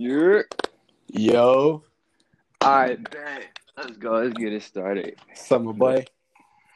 You're Yo, all right, bet. Let's go. Let's get it started. summer boy.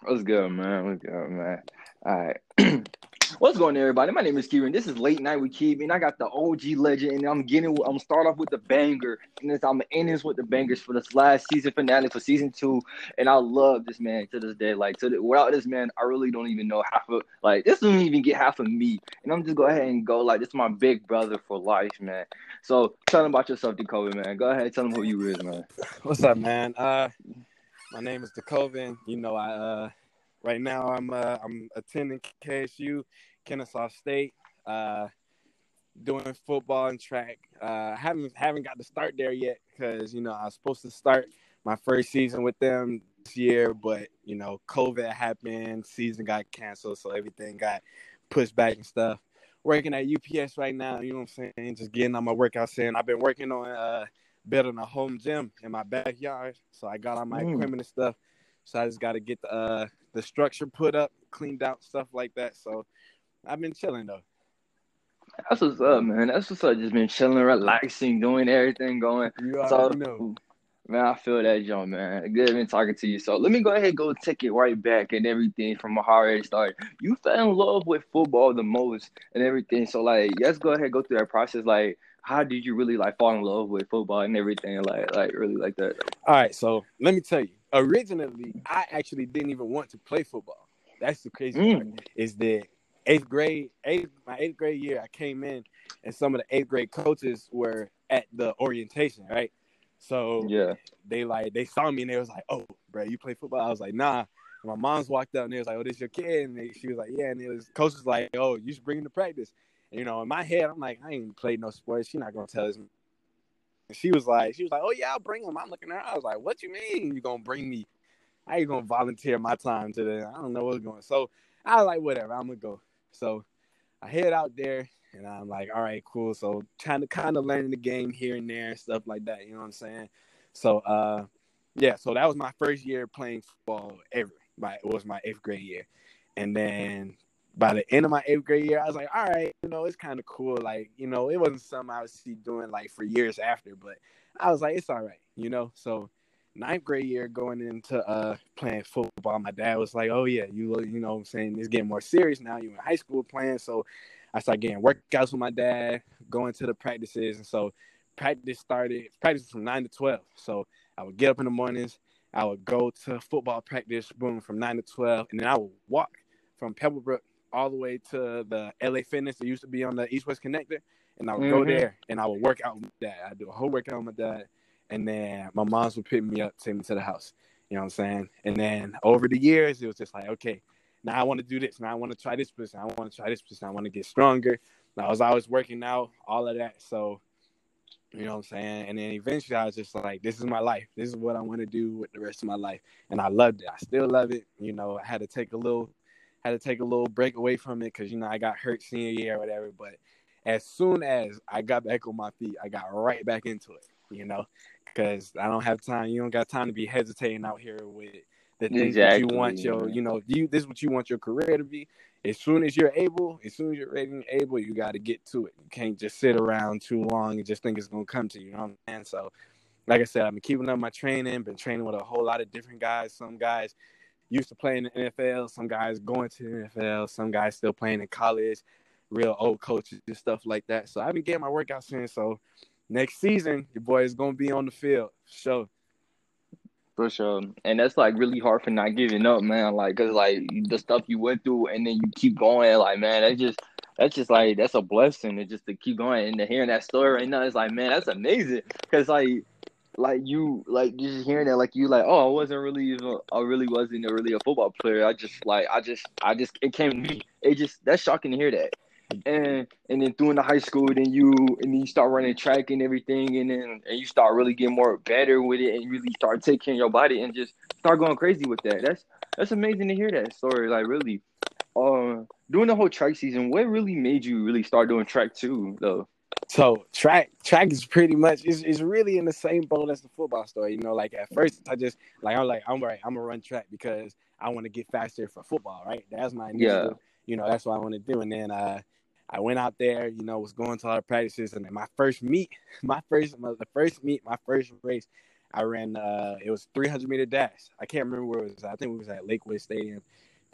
Let's go, man. Let's go, man. All right. What's going on, everybody? My name is Kieran. This is Late Night with Keith, and I got the OG legend, and I'm getting. I'm start off with the banger, and this, I'm ending this with the bangers for this last season finale for season two. And I love this man to this day. Like to the, without this man, I really don't even know half of like this doesn't even get half of me. And I'm just go ahead and go like this is my big brother for life, man. So tell them about yourself, Dakota, man. Go ahead, and tell them who you is, man. What's up, man? Uh, my name is Decovin. You know, I uh, right now I'm uh, I'm attending KSU, Kennesaw State. Uh, doing football and track. Uh, haven't haven't got to start there yet because you know I was supposed to start my first season with them this year, but you know COVID happened, season got canceled, so everything got pushed back and stuff. Working at UPS right now, you know what I'm saying? Just getting on my workouts in. I've been working on uh building a home gym in my backyard, so I got all my Mm. equipment and stuff. So I just got to get the uh, the structure put up, cleaned out, stuff like that. So I've been chilling though. That's what's up, man. That's what's up. Just been chilling, relaxing, doing everything going. You So, already know. man, I feel that, John, man. Good been talking to you. So let me go ahead and go take it right back and everything from how I already started. You fell in love with football the most and everything. So like, let's go ahead and go through that process. Like, how did you really like fall in love with football and everything? Like, like really like that. All right, so let me tell you. Originally, I actually didn't even want to play football. That's the crazy Mm. part. Is that eighth grade, eighth my eighth grade year, I came in, and some of the eighth grade coaches were at the orientation, right? So Yeah. they like they saw me and they was like, "Oh, bro, you play football?" I was like, "Nah." And my mom's walked up and they was like, "Oh, this your kid?" And they, she was like, "Yeah." And it was coach was like, "Oh, you should bring him to practice." And, you know, in my head, I'm like, "I ain't played no sports. She not gonna tell us." And she was like, "She was like, oh yeah, I'll bring him." I'm looking at her. I was like, "What you mean you gonna bring me? How you gonna volunteer my time today? I don't know what's going." So I was like, "Whatever, I'm gonna go." So I head out there and I'm like, "All right, cool." So trying to kind of learn the game here and there and stuff like that. You know what I'm saying? So uh yeah, so that was my first year playing football ever. My it was my eighth grade year. And then by the end of my eighth grade year, I was like, all right, you know, it's kind of cool. Like, you know, it wasn't something I see doing like for years after, but I was like, it's all right, you know. So ninth grade year going into uh playing football, my dad was like, Oh yeah, you you know I'm saying, it's getting more serious now. You in high school playing. So I started getting workouts with my dad, going to the practices, and so practice started practice from nine to twelve. So I would get up in the mornings, I would go to football practice, boom, from nine to twelve, and then I would walk from Pebblebrook all the way to the LA Fitness that used to be on the East West Connector, and I would go Mhm. there and I would work out with my dad. I do a whole workout with my dad, and then my mom's would pick me up, take me to the house. You know what I'm saying? And then over the years, it was just like, okay, now I want to do this. Now I want to try this position. I want to try this position. I want to get stronger. Now I was always working out, all of that. So you know what I'm saying? And then eventually I was just like, this is my life. This is what I want to do with the rest of my life. And I loved it. I still love it. You know, I had to take a little had to take a little break away from it because you know I got hurt senior year or whatever. But as soon as I got back on my feet, I got right back into it, you know, because I don't have time. You don't got time to be hesitating out here with the things that you want your, you know, you this is what you want your career to be. As soon as you're able, as soon as you're ready and able, you got to get to it. You can't just sit around too long and just think it's gonna come to you. You know what I'm saying? So, like I said, I've been keeping up my training. Been training with a whole lot of different guys. Some guys used to play in the NFL. Some guys going to the NFL. Some guys still playing in college. Real old coaches and stuff like that. So I've been getting my workouts in. So next season, your boy is gonna be on the field. So For sure. And that's like really hard for not giving up, man. Like, cause like the stuff you went through and then you keep going, like, man, that's just, that's just like, that's a blessing. It's just to keep going and to hearing that story right now, it's like, man, that's amazing. Cause like, like you, like just hearing that, like you, like, oh, I wasn't really, even, I really wasn't really a football player. I just like, I just, I just, it came to me. It just, that's shocking to hear that. And and then through the high school, then you and then you start running track and everything, and then and you start really getting more better with it, and really start taking your body and just start going crazy with that. That's that's amazing to hear that story. Like really, uh, during the whole track season, what really made you really start doing track too, though? So track track is pretty much is is really in the same boat as the football story. You know, like at first I just like I'm like I'm right, I'm gonna run track because I want to get faster for football, right? That's my initiative. You know, that's what I want to do. And then uh, I went out there, you know, was going to all the practices, and then my first meet, my first, my, the first meet, my first race, I ran. uh It was 300 meter dash. I can't remember where it was. I think it was at Lakewood Stadium.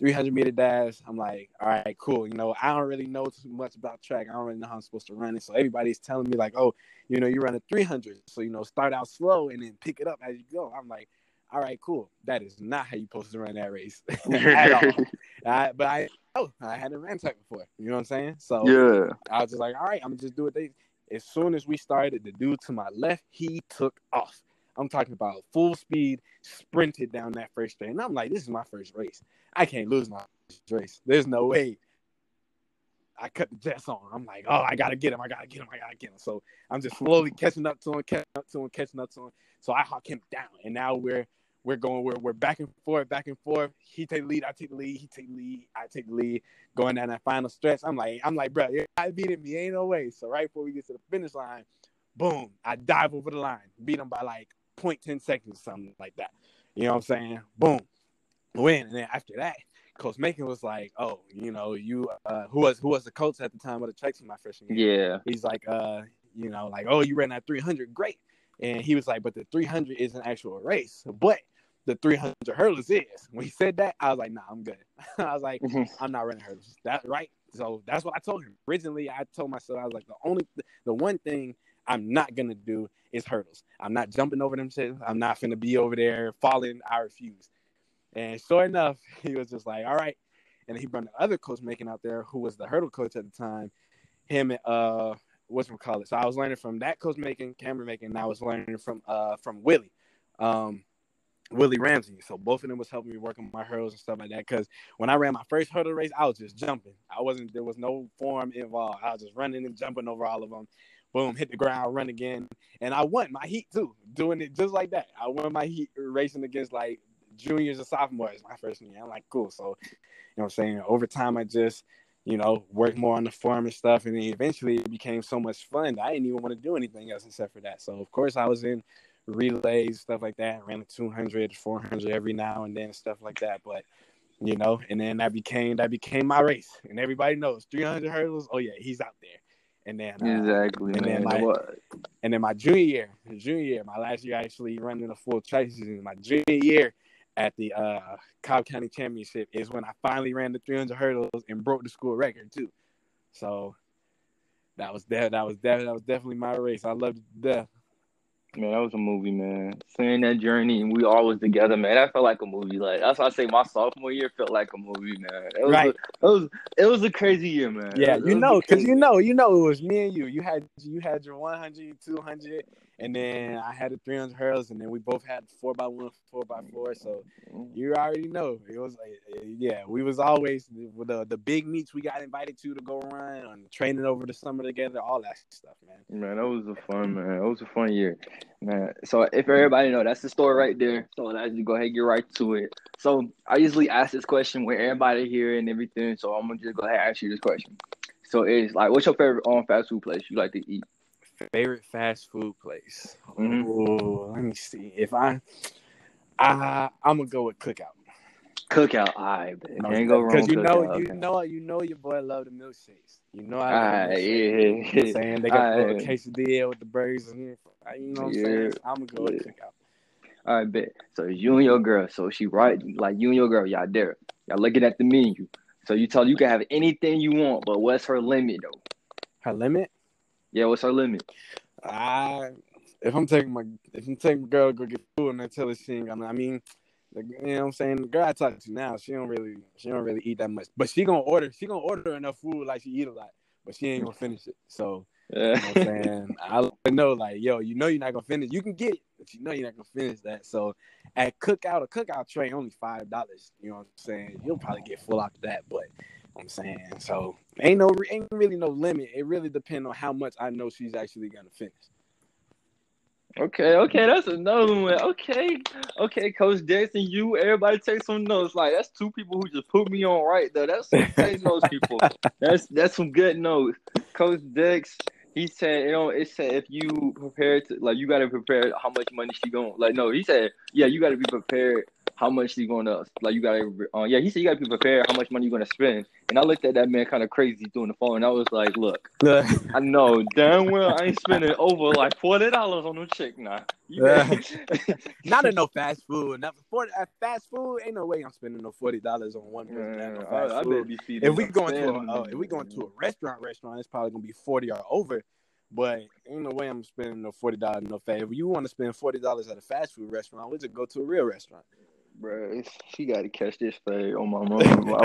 300 meter dash. I'm like, all right, cool. You know, I don't really know too much about track. I don't really know how I'm supposed to run it. So everybody's telling me like, oh, you know, you run a 300. So you know, start out slow and then pick it up as you go. I'm like, all right, cool. That is not how you're supposed to run that race at all. I, but I oh, I hadn't ran track before. You know what I'm saying? So yeah, I was just like, all right, I'm gonna just do it. As soon as we started, the dude to my left, he took off. I'm talking about full speed, sprinted down that first straight. And I'm like, this is my first race. I can't lose my race. There's no way. I cut the jets on. I'm like, oh, I gotta get him. I gotta get him. I gotta get him. So I'm just slowly catching up to him, catching up to him, catching up to him. So I hawk him down, and now we're we're going we're we're back and forth, back and forth. He take the lead, I take the lead. He take the lead, I take the lead. Going down that final stretch, I'm like, I'm like, bro, I beat me, ain't no way. So right before we get to the finish line, boom, I dive over the line, beat him by like 0.10 seconds, something like that. You know what I'm saying? Boom, win. And then after that, Coach Macon was like, "Oh, you know, you uh, who was who was the coach at the time of the Tracy my freshman year? Yeah, he's like, uh, you know, like, oh, you ran that 300, great." And he was like, "But the 300 is an actual race, but the 300 hurdles is." When he said that, I was like, "Nah, I'm good." I was like, mm-hmm. "I'm not running hurdles." That's right? So that's what I told him. Originally, I told myself I was like, the only, the one thing I'm not gonna do is hurdles. I'm not jumping over them shit. I'm not gonna be over there falling. I refuse. And sure enough, he was just like, all right. And he brought the other coach making out there who was the hurdle coach at the time. Him uh what's call it. So I was learning from that coach making, Cameron making, and I was learning from uh from Willie. Um Willie Ramsey. So both of them was helping me work on my hurdles and stuff like that. Cause when I ran my first hurdle race, I was just jumping. I wasn't there was no form involved. I was just running and jumping over all of them boom, hit the ground, run again. And I won my heat too, doing it just like that. I won my heat racing against like juniors and sophomores my first year. I'm like, cool. So, you know what I'm saying? Over time, I just, you know, worked more on the form and stuff. And then eventually it became so much fun that I didn't even want to do anything else except for that. So, of course, I was in relays, stuff like that, ran a 200, 400 every now and then, stuff like that. But, you know, and then that became that became my race, and everybody knows 300 hurdles. Oh yeah, he's out there. And then uh, exactly, and man. then my and then my junior year, junior year, my last year actually running a full track season. My junior year at the uh, Cobb County Championship is when I finally ran the 300 hurdles and broke the school record too. So that was that. That was that. That was definitely my race. I loved it to death. Man, that was a movie, man. Seeing that journey and we all was together, man. That felt like a movie. Like that's why I say my sophomore year felt like a movie, man. It was right. A, it was it was a crazy year, man. Yeah, you know, because you know, you know, it was me and you. You had you had your 100, 200, and then I had the 300 hurdles, and then we both had four by one, four by four. So you already know it was like, yeah, we was always the the big meets we got invited to to go run and training over the summer together, all that stuff, man. Man, that was a fun man. It was a fun year, man. So if everybody know, that's the story right there. So let's go ahead and get right to it. So I usually ask this question with everybody here and everything. So I'm gonna just go ahead and ask you this question. So it's like, what's your favorite on um, fast food place you like to eat? Favorite fast food place. Mm-hmm. Ooh, let me see. If I, I, I'm gonna go with Cookout. Cookout, all right, can't go wrong. Because you know, cookout, you know, you know, your boy love the milkshakes. You know, I right, yeah, You know what I'm saying they got the right. little quesadilla with the burgers and you know what I'm Yeah. saying. I'm gonna go with Yeah. Cookout. All right, bet. So you and your girl. So she right, like you and your girl, y'all there. Y'all looking at the menu. So you tell you can have anything you want, but what's her limit though? Her limit. Yeah, what's our limit? I if I'm taking my if I'm taking my girl to go get food and I tell her she ain't gonna I mean you know what I'm saying? The girl I talk to now she don't really she don't really eat that much. But she gonna order she gonna order enough food like she eat a lot but she ain't gonna finish it. So you know what I'm saying? I know like yo you know you're not gonna finish you can get it but you know you're not gonna finish that. So at cookout a cookout tray only five dollars you know what I'm saying? You'll probably get full after that but I'm saying so ain't no ain't really no limit it really depends on how much I know she's actually gonna finish. Okay, okay, that's another one. Okay, okay, Coach and you, everybody take some notes. Like that's two people who just put me on right though. That's some take notes, people. That's that's some good notes. Coach Dex, he said, you know, it said if you prepare to like you gotta prepare how much money she going like no, he said, yeah, you gotta be prepared how much she gonna like you gotta uh, yeah, he said you gotta be prepared how much money you gonna spend And I looked at that man kind of crazy doing the phone, and I was like, "Look, I know damn well I ain't spending over like forty dollars on no chick now. Not in no fast food. Not for uh, fast food. Ain't no way I'm spending no forty dollars on one person. Man, no I, fast I be feeding if we going to a, uh, if we going to a restaurant restaurant, it's probably gonna be forty or over. But ain't no way I'm spending no forty dollars in no fast. If you want to spend forty dollars at a fast food restaurant, we just go to a real restaurant. Bro, she got to catch this fade on my mom. I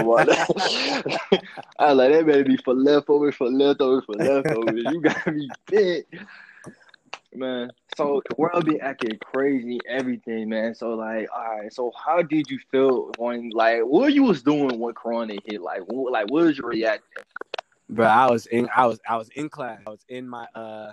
like that baby for leftovers, for leftovers, for leftovers. You gotta be fit, man. So the world be acting crazy, everything, man. So like, all right. So how did you feel when, like, what you was doing when Corona hit? Like, what, like, what was your reaction? But I was in I was I was in class. I was in my uh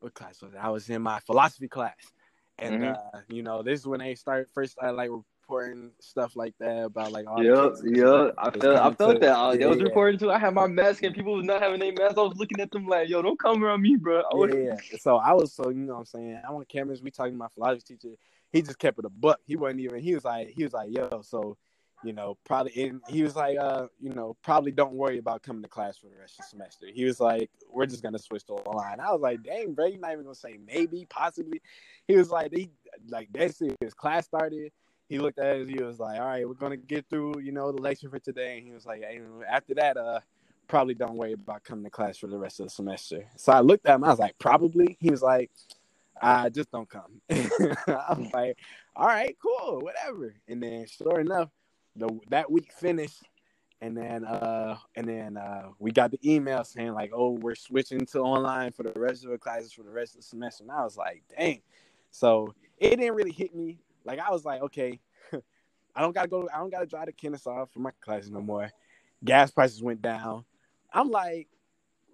what class was it? I was in my philosophy class. And Mhm. uh, you know, this is when they start first started like reporting stuff like that about like all Yeah, yeah. I felt, I felt to- that. I, yeah, they was yeah. recording too. I had my mask and people was not having their mask. I was looking at them like, yo, don't come around me, bro. I was, Yeah, yeah. So I was so you know what I'm saying. I want cameras. We talking to my philosophy teacher. He just kept it a buck. He wasn't even. He was like he was like yo. So you know probably in, he was like uh you know probably don't worry about coming to class for the rest of the semester. He was like we're just gonna switch to online. I was like dang, bro, you're not even gonna say maybe possibly. He was like he like that's it. His class started. He looked at it. He was like, all right, we're gonna get through you know the lecture for today. And he was like, hey, after that uh probably don't worry about coming to class for the rest of the semester. So I looked at him. I was like, probably. He was like, I just don't come. I was like, all right, cool, whatever. And then sure enough, the that week finished. And then uh and then uh we got the email saying like, oh, we're switching to online for the rest of the classes for the rest of the semester. And I was like, dang. So it didn't really hit me. Like I was like, okay, I don't gotta go, I don't gotta drive to Kennesaw for my classes no more. Gas prices went down. I'm like,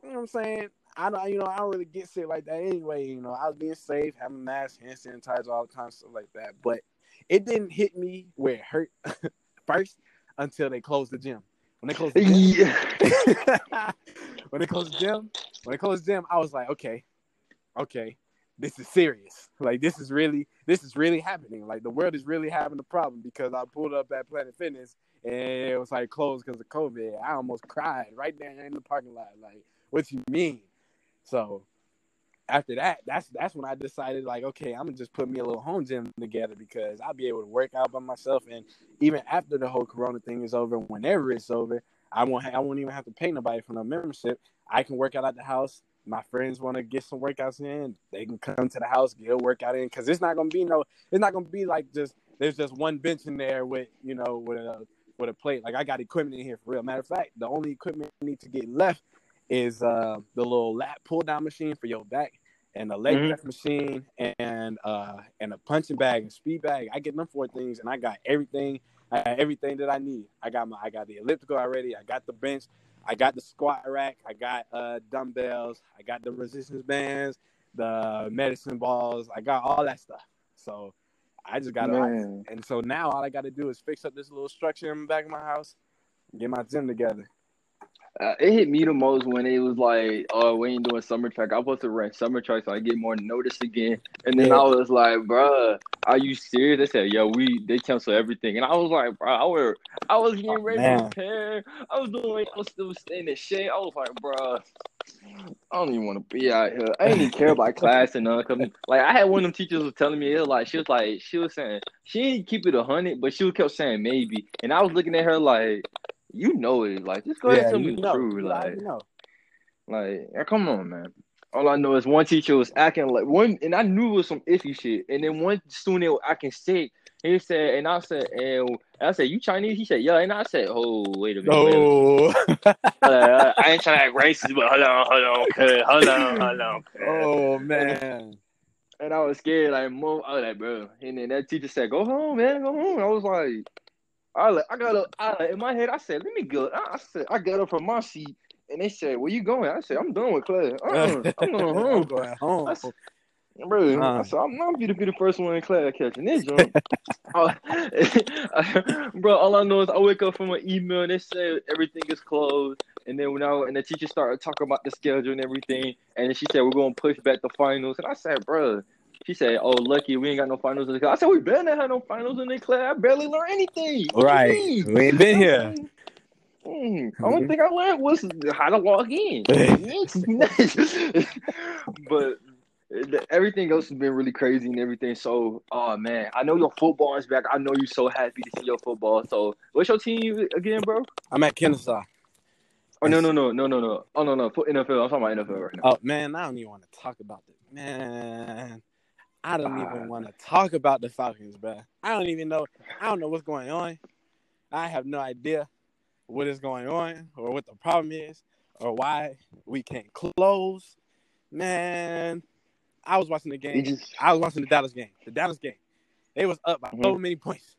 you know what I'm saying? I don't, you know, I don't really get sick like that anyway. You know, I was being safe, having masks, hand sanitizer, all the of stuff like that. But it didn't hit me where it hurt first until they closed the gym. When they closed the gym, yeah. when they closed the gym, when they closed the gym, I was like, okay, okay, this is serious. Like this is really, this is really happening. Like the world is really having a problem because I pulled up at Planet Fitness and it was like closed because of COVID. I almost cried right there in the parking lot. Like, what you mean? So after that, that's that's when I decided like, okay, I'm gonna just put me a little home gym together because I'll be able to work out by myself. And even after the whole Corona thing is over, whenever it's over, I won't ha- I won't even have to pay nobody for no membership. I can work out at the house. My friends want to get some workouts in, they can come to the house, get a workout in, because it's not gonna be no, it's not gonna be like just there's just one bench in there with you know with a with a plate. Like I got equipment in here for real. Matter of fact, the only equipment I need to get left is uh, the little lat pull down machine for your back and a leg Mhm. press machine and uh and a punching bag and speed bag. I get them four things and I got everything I got everything that I need. I got my I got the elliptical already, I got the bench, I got the squat rack, I got uh dumbbells, I got the resistance bands, the medicine balls, I got all that stuff. So I just got to Man. and so now all I got to do is fix up this little structure in the back of my house, get my gym together. Uh, it hit me the most when it was like, oh, we ain't doing summer track. I was supposed to run summer track so I get more notice again. And then Yeah. I was like, bruh, are you serious? They said, yo, we they cancel everything. And I was like, bro, I was I was getting Oh, ready man. to prepare. I was doing I was still staying in shape. I was like, bruh, I don't even want to be out here. I didn't even care about class and none. Cause like I had one of them teachers was telling me, it was like she was like she was saying she didn't keep it a hundred, but she kept saying maybe. And I was looking at her like, you know it. Like just go ahead and tell me the truth. Like know. like, come on, man. All I know is one teacher was acting like one, and I knew it was some iffy shit. And then one student was acting sick. He said, and I said, and I said, "You Chinese?" He said, "Yeah." And I said, "Oh, wait a minute." wait a minute. Oh, Uh, I ain't trying to act racist, but hold on, hold on, okay, hold on, hold on. okay. oh man. And I was scared, like, move. I was like, bro. And then that teacher said, "Go home, man, go home." I was like, I like, I got up. I in my head, I said, "Let me go." I said, I got up from my seat, and they said, "Where you going?" I said, "I'm done with class. Uh-uh, I'm going home." I'm going home. I said, Bro, Uh. I said, I'm not gonna be the first one in class catching this jump. bro, all I know is I wake up from an email and they say everything is closed. And then when I and the teacher started talking about the schedule and everything, and then she said we're gonna push back the finals. And I said, bro, she said, oh, lucky we ain't got no finals in the class. I said, we not have no finals in the class. I barely learned anything. What Right. We ain't been here. Mm, only thing I learned was how to log in. but everything else has been really crazy and everything. So, oh man, I know your football is back. I know you're so happy to see your football. So, what's your team again, bro? I'm at Kennesaw. Oh no no no no no no! Oh no no! For NFL, I'm talking about NFL right now. Oh man, I don't even want to talk about this. Man, I don't even want to talk about the Falcons, bro. I don't even know. I don't know what's going on. I have no idea what is going on or what the problem is or why we can't close. Man, I was watching the game. Just... I was watching the Dallas game. The Dallas game. They was up by mm-hmm. so many points.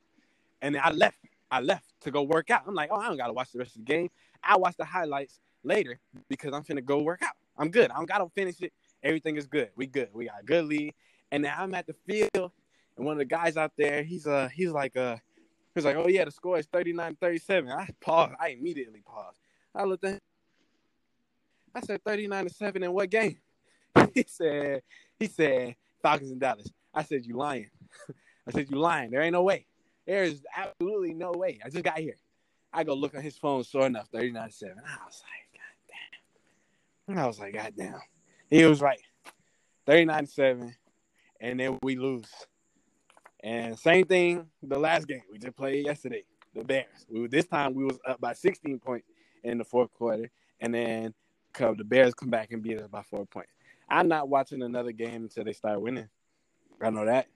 And then I left. I left to go work out. I'm like, oh, I don't gotta watch the rest of the game. I watch the highlights later because I'm finna go work out. I'm good. I don't gotta finish it. Everything is good. We good. We got a good lead. And then I'm at the field, and one of the guys out there, he's uh he's like uh he's like, oh yeah, the score is 39-37. I paused. I immediately paused. I looked at him. I said 39 to 7 in what game? he said, he said Falcons and Dallas. I said, you lying. I said, you lying. There ain't no way. There is absolutely no way. I just got here. I go look on his phone, sure enough, 39 7. I was like, God damn. I was like, God damn. He was right. 39 7. And then we lose. And same thing the last game we just played yesterday, the Bears. We, this time we was up by 16 points in the fourth quarter. And then the Bears come back and beat us by four points. I'm not watching another game until they start winning. I know that.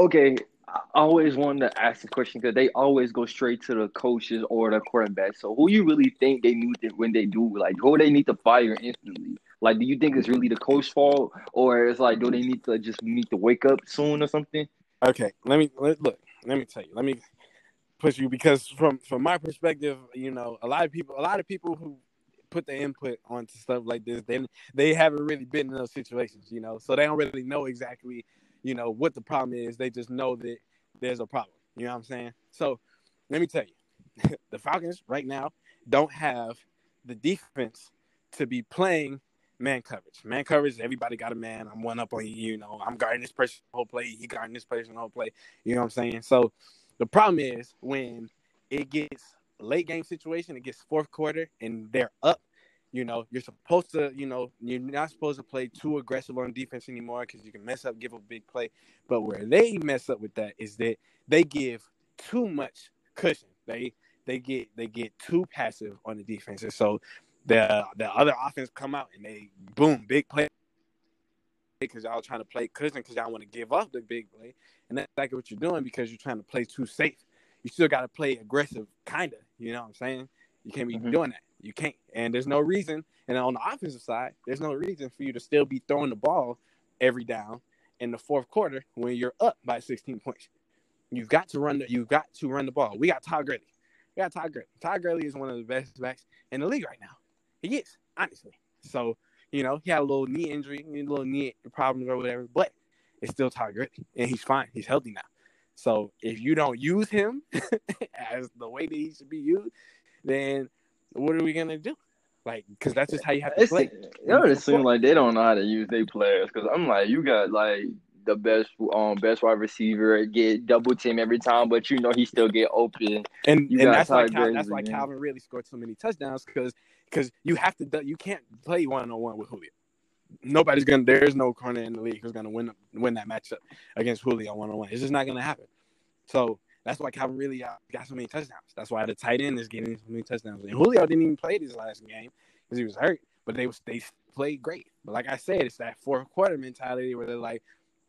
Okay, I always wanted to ask the question because they always go straight to the coaches or the quarterback. So who you really think they need to, when they do like who they need to fire instantly? Like, do you think it's really the coach's fault, or it's like do they need to just need to wake up soon or something? Okay, let me let, look. Let me tell you. Let me push you because from from my perspective, you know, a lot of people, a lot of people who put the input onto stuff like this, then they haven't really been in those situations, you know, so they don't really know exactly, you know, what the problem is. They just know that there's a problem. You know what I'm saying? So let me tell you, the Falcons right now don't have the defense to be playing man coverage. Man coverage, everybody got a man. I'm one up on you, you know. I'm guarding this person whole play. He guarding this person whole play. You know what I'm saying? So the problem is when it gets late game situation, it gets fourth quarter and they're up. You know, you're supposed to, you know, you're not supposed to play too aggressive on defense anymore because you can mess up, give a big play. But where they mess up with that is that they give too much cushion. They they get they get too passive on the defense, and so the the other offense come out and they boom big play because y'all trying to play cushion because y'all want to give up the big play, and that's exactly what you're doing because you're trying to play too safe you still got to play aggressive, kind of. You know what I'm saying? You can't be mm-hmm. doing that. You can't. And there's no reason. And on the offensive side, there's no reason for you to still be throwing the ball every down in the fourth quarter when you're up by 16 points. You've got to run the. You've got to run the ball. We got Todd Gurley. We got Todd Gurley. Todd Gurley is one of the best backs in the league right now. He is honestly. So you know he had a little knee injury, a little knee problems or whatever, but it's still Todd Gurley, and he's fine. He's healthy now. So if you don't use him as the way that he should be used, then what are we gonna do? Like, because that's just how you have to play. It would seem like they don't know how to use their players. Because I'm like, you got like the best um best wide receiver get double team every time, but you know he still get open. And and that's why Cal- that's why Calvin really scored so many touchdowns because because you have to you can't play one on one with Julio nobody's gonna. There's no corner in the league who's gonna win win that matchup against Julio one on one. It's just not gonna happen. So that's why Calvin really uh, got so many touchdowns. That's why the tight end is getting so many touchdowns. And Julio didn't even play this last game because he was hurt, but they was they played great. But like I said, it's that fourth quarter mentality where they're like,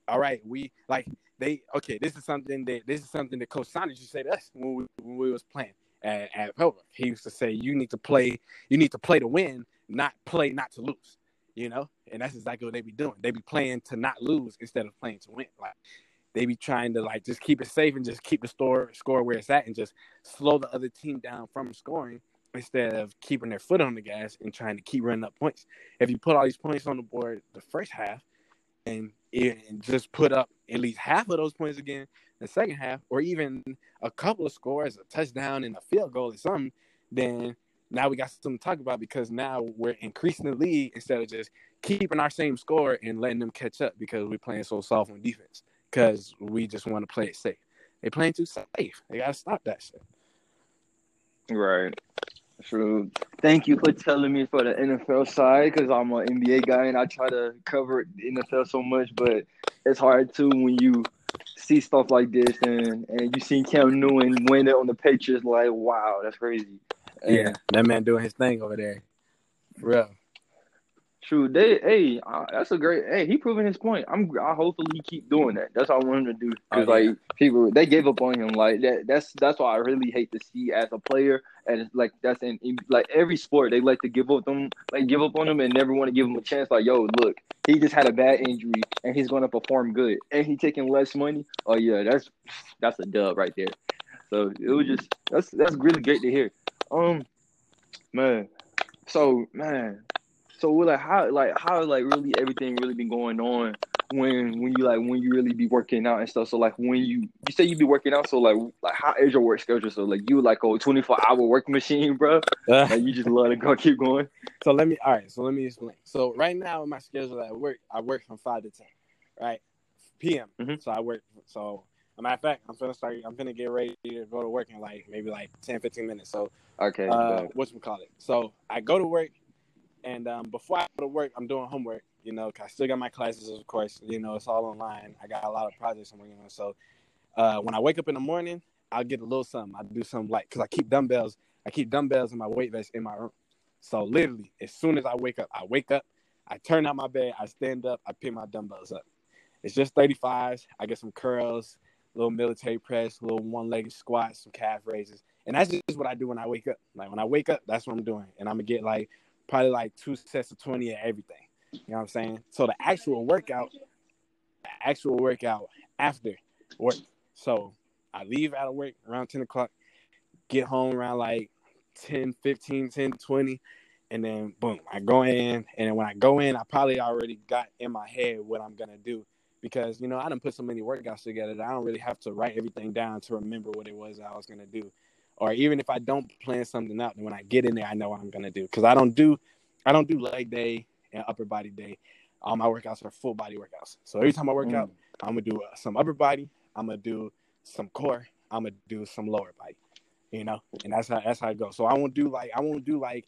all right, we like they okay. This is something that this is something that Coach Saunders used say to us when we when we was playing at, at He used to say, you need to play, you need to play to win, not play not to lose you know, and that's exactly what they be doing. They be playing to not lose instead of playing to win. Like they be trying to like just keep it safe and just keep the store score where it's at and just slow the other team down from scoring instead of keeping their foot on the gas and trying to keep running up points. If you put all these points on the board the first half and, and just put up at least half of those points again in the second half, or even a couple of scores, a touchdown and a field goal or something, then now we got something to talk about because now we're increasing the lead instead of just keeping our same score and letting them catch up because we're playing so soft on defense because we just want to play it safe. They're playing too safe. They gotta stop that shit. Right. True. Thank you for telling me for the NFL side because I'm an NBA guy and I try to cover the NFL so much, but it's hard too when you see stuff like this and and you see Cam Newton win it on the Patriots. Like, wow, that's crazy. Yeah, that man doing his thing over there. For real. True. They, hey, uh, that's a great. Hey, he proving his point. I'm. I hopefully he keep doing that. That's all I want him to do. Because oh, yeah. like people, they gave up on him. Like that. That's that's why I really hate to see as a player. And like that's in, like every sport they like to give up them, like give up on them and never want to give him a chance. Like yo, look, he just had a bad injury and he's going to perform good, and he taking less money. Oh yeah, that's that's a dub right there. So it was just that's that's really great to hear. Um, man. So man, so we're like how like how like really everything really been going on when when you like when you really be working out and stuff. So like when you you say you be working out, so like like how is your work schedule? So like you like a twenty four hour work machine, bro. Uh, like you just love it go, keep going. So let me all right. So let me explain. So right now in my schedule at work, I work from five to ten, right? PM. Mm-hmm. So I work. So a matter of fact, I'm gonna start. I'm gonna get ready to go to work in like maybe like 10, 15 minutes. So okay, uh, what's we call it? So I go to work and um, before I go to work, I'm doing homework. You know, I still got my classes, of course. You know, it's all online. I got a lot of projects I'm working on. So uh, when I wake up in the morning, I'll get a little something. I do something like because I keep dumbbells. I keep dumbbells in my weight vest in my room. So literally, as soon as I wake up, I wake up, I turn out my bed, I stand up, I pick my dumbbells up. It's just 35s. I get some curls, little military press, little one-legged squats, some calf raises, and that's just what I do when I wake up. Like when I wake up, that's what I'm doing, and I'm gonna get like probably like two sets of 20 of everything. You know what I'm saying? So the actual workout, the actual workout after work. So I leave out of work around 10 o'clock, get home around like 10, 15, 10, 20, and then boom, I go in. And when I go in, I probably already got in my head what I'm gonna do. Because you know, I didn't put so many workouts together that I don't really have to write everything down to remember what it was I was gonna do or even if I don't plan something out, then when I get in there, I know what I'm gonna do. Because I don't do, I don't do leg day and upper body day. All my workouts are full body workouts. So every time I work mm. out, I'm gonna do uh, some upper body. I'm gonna do some core. I'm gonna do some lower body. You know, and that's how that's how it goes. So I won't do like I won't do like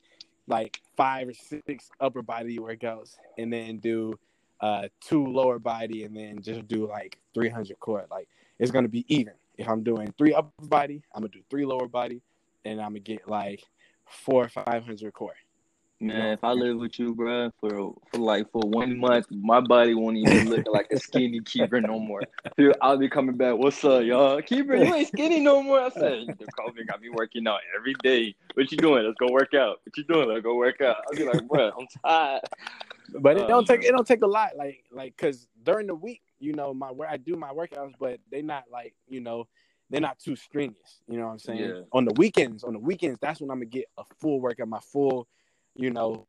like five or six upper body workouts and then do uh two lower body and then just do like 300 core. Like it's gonna be even. If I'm doing three upper body, I'm gonna do three lower body, and I'm gonna get like four or five hundred core. Man, if I live with you, bro, for for like for one month, my body won't even look like a skinny keeper no more. I'll be coming back. What's up, y'all? Keeper, you ain't skinny no more. I said, the COVID got me working out every day. What you doing? Let's go work out. What you doing? Let's go work out. I'll be like, bro, I'm tired. But it don't oh, take it don't take a lot, like like because during the week you know, my where I do my workouts, but they're not like, you know, they're not too strenuous. You know what I'm saying? Yeah. On the weekends, on the weekends, that's when I'm gonna get a full workout, my full, you know,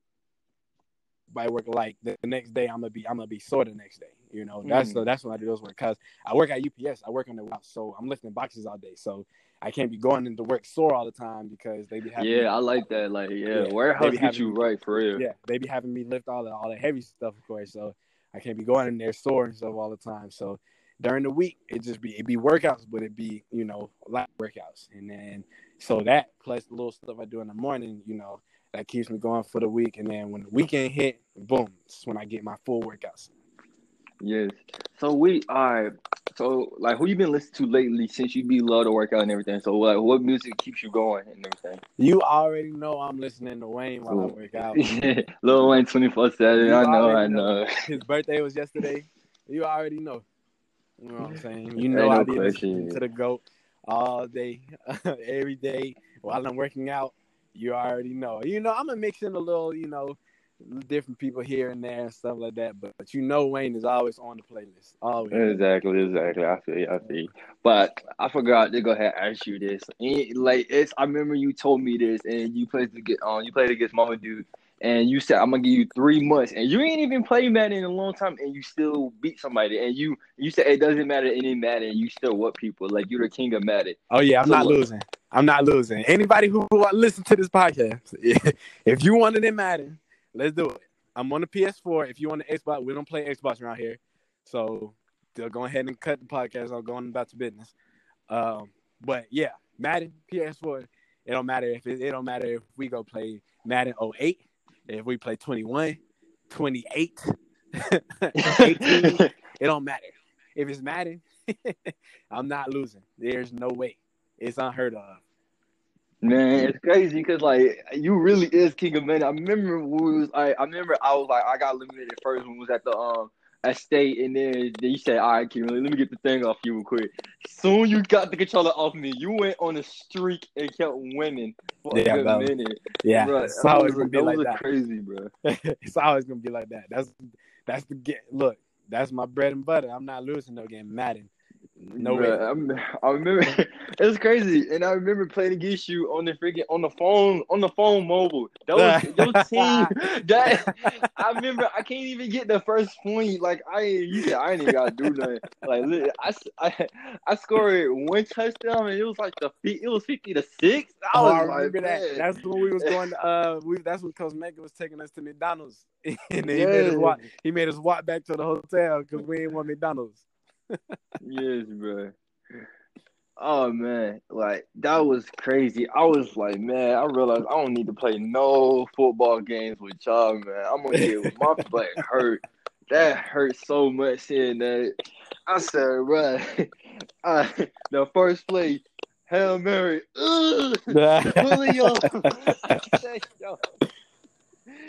by work like the, next day I'm gonna be I'm gonna be sore the next day. You know, that's mm. that's when I do those work because I work at UPS. I work on the route, so I'm lifting boxes all day. So I can't be going into work sore all the time because they be having Yeah, me, I like that. Like, yeah, yeah warehouse get you right for real. Yeah, they be having me lift all the all the heavy stuff, of course. So I can't be going in there sore and stuff all the time. So during the week, it just be it be workouts, but it be you know light workouts, and then so that plus the little stuff I do in the morning, you know, that keeps me going for the week. And then when the weekend hit, boom, it's when I get my full workouts. Yes. So we are. So like, who you been listening to lately since you be love to work out and everything? So like, what music keeps you going and everything? You already know I'm listening to Wayne while Ooh. I work out. Lil Wayne twenty four seven. I know. I know. His birthday was yesterday. You already know. You know what I'm saying? You know no I be listening to the goat all day, every day while I'm working out. You already know. You know I'm gonna mix in a little, you know different people here and there and stuff like that. But, but you know, Wayne is always on the playlist. Always. Exactly, exactly. I feel you. I feel you. But I forgot to go ahead and ask you this. And, like it's, I remember you told me this, and you played to get on. Um, you played against Mama Dude, and you said I'm gonna give you three months, and you ain't even played Madden in a long time, and you still beat somebody, and you you said it doesn't matter any Madden, you still what people like you're the king of Madden. Oh yeah, I'm so not losing. I'm not losing. Anybody who, who listen to this podcast, if you wanted it in Madden Let's do it. I'm on the PS4. If you want the Xbox, we don't play Xbox around here. So they'll go ahead and cut the podcast. I'll go on about to business. Um, but yeah, Madden PS4. It don't matter if it, it don't matter if we go play Madden 08, if we play 21, 28, 18, it don't matter. If it's Madden, I'm not losing. There's no way. It's unheard of. Man, it's crazy because like you really is king of men. I remember we was like, I remember I was like, I got eliminated first when we was at the um at state, and then, then you said, "All right, Kimberly, let me get the thing off you real quick." Soon you got the controller off me. You went on a streak and kept winning for Yeah, a good bro. minute. Yeah, Bro, it's that always was- gonna be that like that. Crazy, bro. it's always gonna be like that. That's that's the get. Look, that's my bread and butter. I'm not losing no game Madden. No way. I remember it's crazy, and I remember playing against you on the freaking on the phone on the phone mobile. That was your team. That I remember. I can't even get the first point. Like I, you said, I ain't even gotta do nothing. Like I, I, I scored one touchdown, and it was like the it was fifty to six. I Oh, was I like, remember that. man. That's when we was going. Uh, we that's when Coach Mecca was taking us to McDonald's, and then he made us walk. He made us walk back to the hotel because we ain't want McDonald's. Yes, bro. Oh man, like that was crazy. I was like, man, I realized I don't need to play no football games with y'all, man. I'm gonna get my butt hurt. That hurt so much seeing that. I said, bro, uh, the first play, Hail Mary, Julio.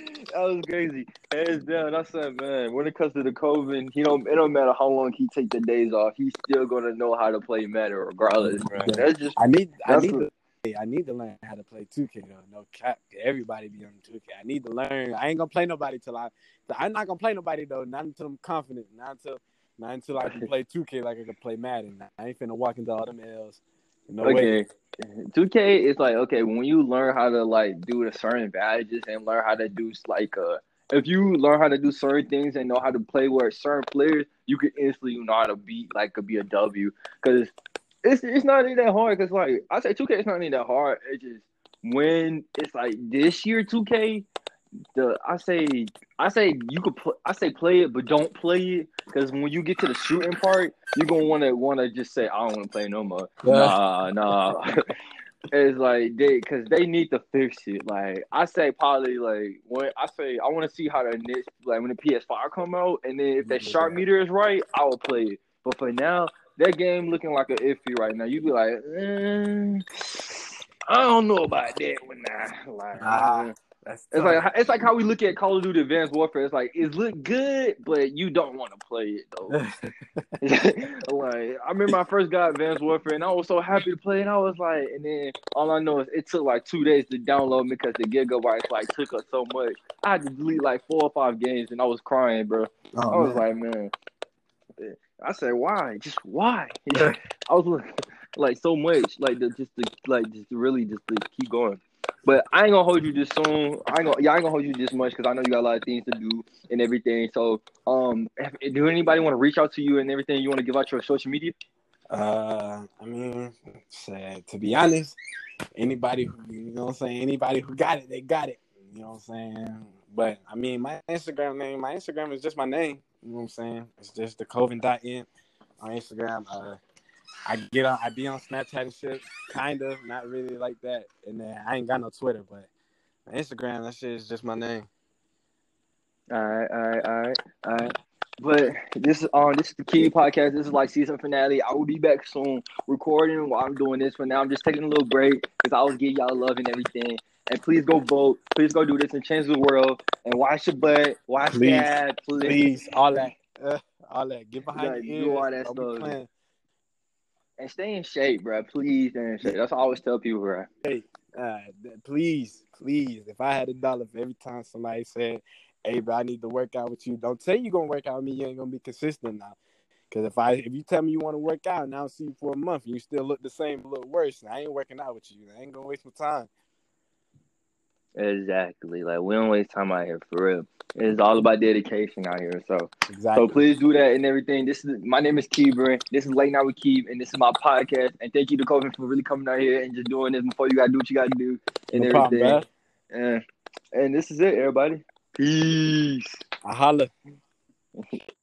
I said, yo. That was crazy. Hands down. I said, man, when it comes to the COVID, he don't. It don't matter how long he take the days off. He's still gonna know how to play Madden regardless, man. That's just I need. I need. what- To, I need to learn how to play 2K though. No cap. Everybody be on 2K. I need to learn. I ain't gonna play nobody till I. I'm not gonna play nobody though. Not until I'm confident. Not until. Not until I can play 2K like I can play Madden. I ain't finna walk into all them L's. No okay. 2K is like okay when you learn how to like do the certain badges and learn how to do like uh if you learn how to do certain things and know how to play with certain players, you can instantly you know how to beat like could be a W because it's it's not even that hard because like I say 2K is not even that hard. It's just when it's like this year 2K, the I say I say you could pl- I say play it but don't play it because when you get to the shooting part, you're gonna want to want to just say I don't want to play no more. Nah, nah. it's like they because they need to fix it. Like I say, probably like when I say I want to see how the Knicks like when the PS5 come out, and then if that sharp meter is right, I will play it. But for now, that game looking like an iffy right now. You be like, eh, I don't know about that one now. Like. That's it's like it's like how we look at Call of Duty Advanced Warfare. It's like it look good, but you don't want to play it though. like I remember I first got Advanced Warfare and I was so happy to play and I was like and then all I know is it took like two days to download because the gigabytes like took up so much. I had to delete like four or five games and I was crying, bro. Oh, I oh, was like, man. I said, why? Just why? I was like, like so much, like the just to like just really just to keep going. But I ain't gonna hold you this soon. I ain't gonna, yeah, I ain't gonna hold you this much because I know you got a lot of things to do and everything. So, um, if, do anybody want to reach out to you and everything? You want to give out your social media? Uh, I mean, say, to be honest, anybody who you know what I'm saying, anybody who got it, they got it. You know what I'm saying? But I mean, my Instagram name, my Instagram is just my name. You know what I'm saying? It's just the Coven.in on Instagram. Uh, I get on, I be on Snapchat and shit, kind of, not really like that. And then I ain't got no Twitter, but Instagram, that shit is just my name. All right, all right, all right, all right. But this is um this is the Key Podcast. This is like season finale. I will be back soon recording while I'm doing this. For now, I'm just taking a little break because I was giving y'all love and everything. And please go vote. Please go do this and change the world. And wash your butt. Wash Please, that. Please. Please, all that, uh, all that, get behind Like, the do all that stuff. And stay in shape, bro. Please stay in shape. That's what I always tell people, bro. Hey, uh, please, please, if I had a dollar for every time somebody said, "Hey, bro, I need to work out with you," don't say you're gonna work out with me. You ain't gonna be consistent now. Because if I, if you tell me you want to work out, and I don't see you for a month, and you still look the same, look worse, I ain't working out with you. I ain't gonna waste my time. Exactly. Like we don't waste time out here for real. It's all about dedication out here. So Exactly. so please do that and everything. This is my name is Keeber. This is Late Night with Keeb, and this is my podcast. And thank you to Coven for really coming out here and just doing this before you gotta do what you gotta do and no everything. bro. and, and this is it, everybody. Peace. I holla.